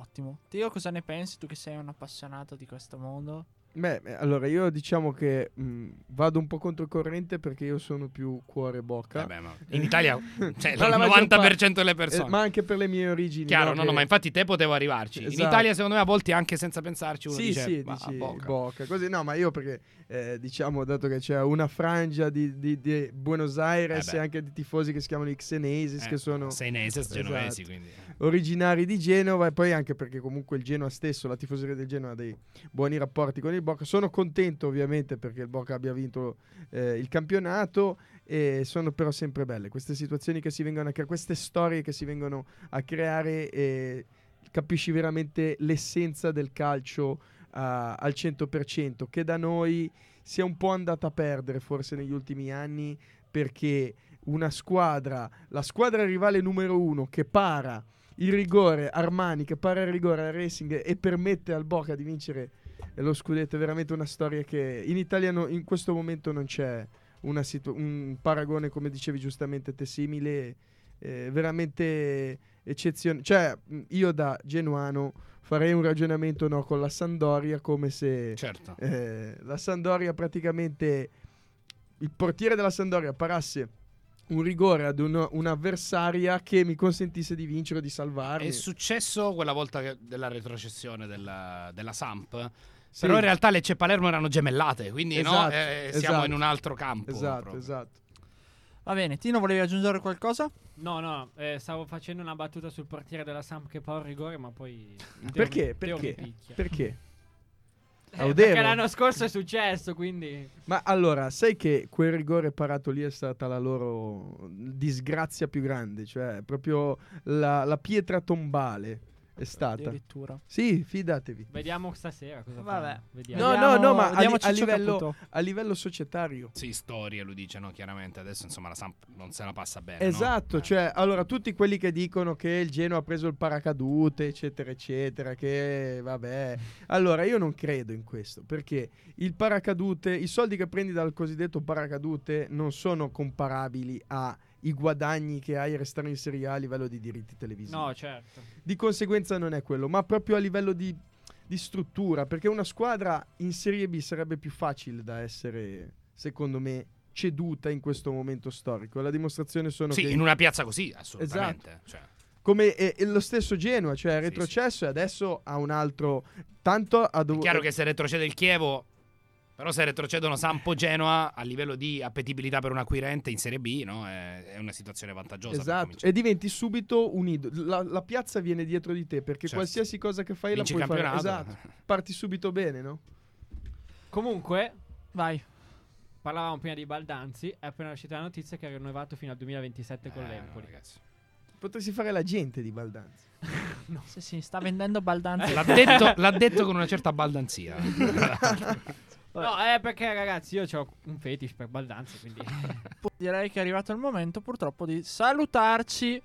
Ottimo. Teo, cosa ne pensi? Tu che sei un appassionato di questo mondo. Beh, eh, allora io diciamo che mh, vado un po' controcorrente perché io sono più cuore bocca. Eh beh, ma in Italia cioè, il la maggior 90% delle Eh, persone. ma anche per le mie origini. Chiaro, no, che- no, ma infatti te potevo arrivarci. In Esatto. Italia, secondo me, a volte anche senza pensarci, uno Sì, dice, sì, "Ma, dici bocca". bocca. Così, no, ma io perché eh, diciamo, dato che c'è una frangia di, di- di Buenos Aires Eh e anche di tifosi che si chiamano i Xenesis, Eh, che sono Seineses, genovesi, Esatto. quindi. Originari di Genova e poi anche perché comunque il Genoa stesso, la tifoseria del Genoa ha dei buoni rapporti con il Boca. Sono contento ovviamente perché il Boca abbia vinto eh, il campionato e sono però sempre belle queste situazioni che si vengono a creare, queste storie che si vengono a creare e capisci veramente l'essenza del calcio ah, al 100% che da noi si è un po' andata a perdere forse negli ultimi anni perché una squadra, la squadra rivale numero uno che para il rigore Armani che para il rigore al Racing e permette al Boca di vincere lo scudetto è veramente una storia che in Italia no- in questo momento non c'è una situ- un paragone come dicevi giustamente te simile eh, veramente eccezionale cioè io da genuano farei un ragionamento no, con la Sandoria come se Certo. eh, la Sandoria praticamente il portiere della Sandoria parasse un rigore ad uno- un'avversaria che mi consentisse di vincere o di salvarmi. È successo quella volta che- della retrocessione della, della Samp. Sì, Però in realtà Lecce e Palermo erano gemellate, quindi no, Esatto, eh, siamo esatto. in un altro campo. Esatto, proprio. esatto. Va bene, Tino, volevi aggiungere qualcosa? No, no, eh, stavo facendo una battuta sul portiere della Samp che fa un rigore, ma poi... Perché? Perché? picchia. Perché? Eh, Audevo. perché l'anno scorso è successo, quindi... Ma allora, sai che quel rigore parato lì è stata la loro disgrazia più grande, cioè proprio la, la pietra tombale è stata. Addirittura. Sì, fidatevi. Vediamo stasera cosa Vabbè. Vediamo. No, no, no, ma a, a livello, a livello societario. Sì, storia, lui dice, no? Chiaramente adesso insomma la Samp non se la passa bene. no? Esatto, Eh. cioè, allora tutti quelli che dicono che il Genoa ha preso il paracadute, eccetera, eccetera, che vabbè. Allora, io non credo in questo, perché il paracadute, i soldi che prendi dal cosiddetto paracadute non sono comparabili ai guadagni che hai a restare in Serie A a livello di diritti televisivi. No, certo. Di conseguenza non è quello, ma proprio a livello di, di struttura, perché una squadra in Serie B sarebbe più facile da essere, secondo me, ceduta in questo momento storico. La dimostrazione sono Sì, che in una piazza così, assolutamente. Cioè, come è, è lo stesso Genoa, cioè è Sì, retrocesso e adesso ha un altro tanto ha è dovuto chiaro che se retrocede il Chievo, però se retrocedono Sampo Genoa a livello di appetibilità per un acquirente in Serie B, no? È, è una situazione vantaggiosa. Esatto, e diventi subito un idolo. La, la piazza viene dietro di te perché Certo. qualsiasi cosa che fai Vinci la puoi fare. Esatto, parti subito bene, no? Comunque, Vai. parlavamo prima di Baldanzi, è appena uscita la notizia che ha rinnovato fino al 2027 con Eh, no, l'Empoli. ragazzi. Potresti fare l'agente di Baldanzi. Sì, sì, sta vendendo baldanze. L'ha detto, l'ha detto con una certa baldanzia. No, è perché ragazzi, io ho un fetish per Baldanzi, quindi... Direi che è arrivato il momento purtroppo di salutarci.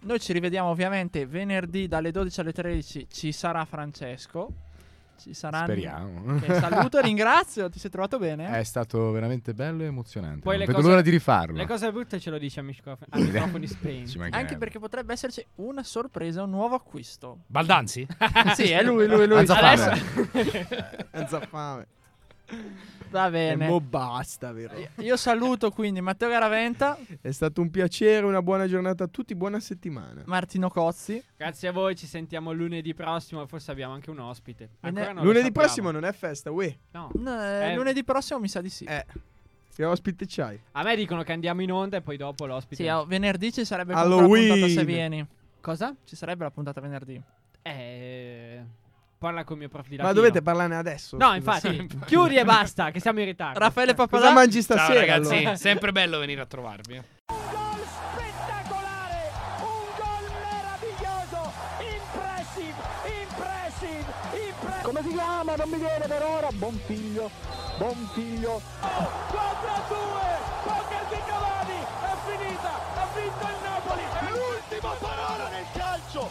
Noi ci rivediamo ovviamente venerdì dalle 12 alle 13. Ci sarà Francesco. Ci saranno. Speriamo. Che saluto e ringrazio. Ti sei trovato bene? È stato veramente bello e emozionante. Poi non vedo cose- l'ora di rifarlo. Le cose brutte ce lo dice a, microf- a microfoni spenti. Anche perché potrebbe esserci una sorpresa, un nuovo acquisto. Baldanzi? sì, è lui, lui, lui. Anzafame. Adesso- Senza Va E bene. mo basta, vero? Io saluto quindi Matteo Garaventa, È stato un piacere, una buona giornata a tutti, buona settimana. Martino Cozzi. Grazie a voi, ci sentiamo lunedì prossimo. Forse abbiamo anche un ospite. Ancora non Lunedì prossimo non è festa, uè. No. No, eh, Eh. Lunedì prossimo mi sa di sì. Eh, che ospite c'hai? A me dicono che andiamo in onda e poi dopo l'ospite. Sì, oh, venerdì ci sarebbe la Halloween. puntata se vieni. Cosa? Ci sarebbe la puntata venerdì. Eh. Parla con il mio prof di Ma latino. dovete parlarne adesso. No, scusa. infatti. chiudi e basta, che siamo in ritardo. Raffaele Cosa Pappadà. mangi Ciao stasera? ragazzi, allora? sempre bello venire a trovarvi. Un gol spettacolare, un gol meraviglioso, impressive, impressive, impressive. Come si chiama? Non mi viene per ora. Buon figlio. Buon figlio. Contra due, poker di Cavani, è finita, ha vinto il Napoli. L'ultima parola nel calcio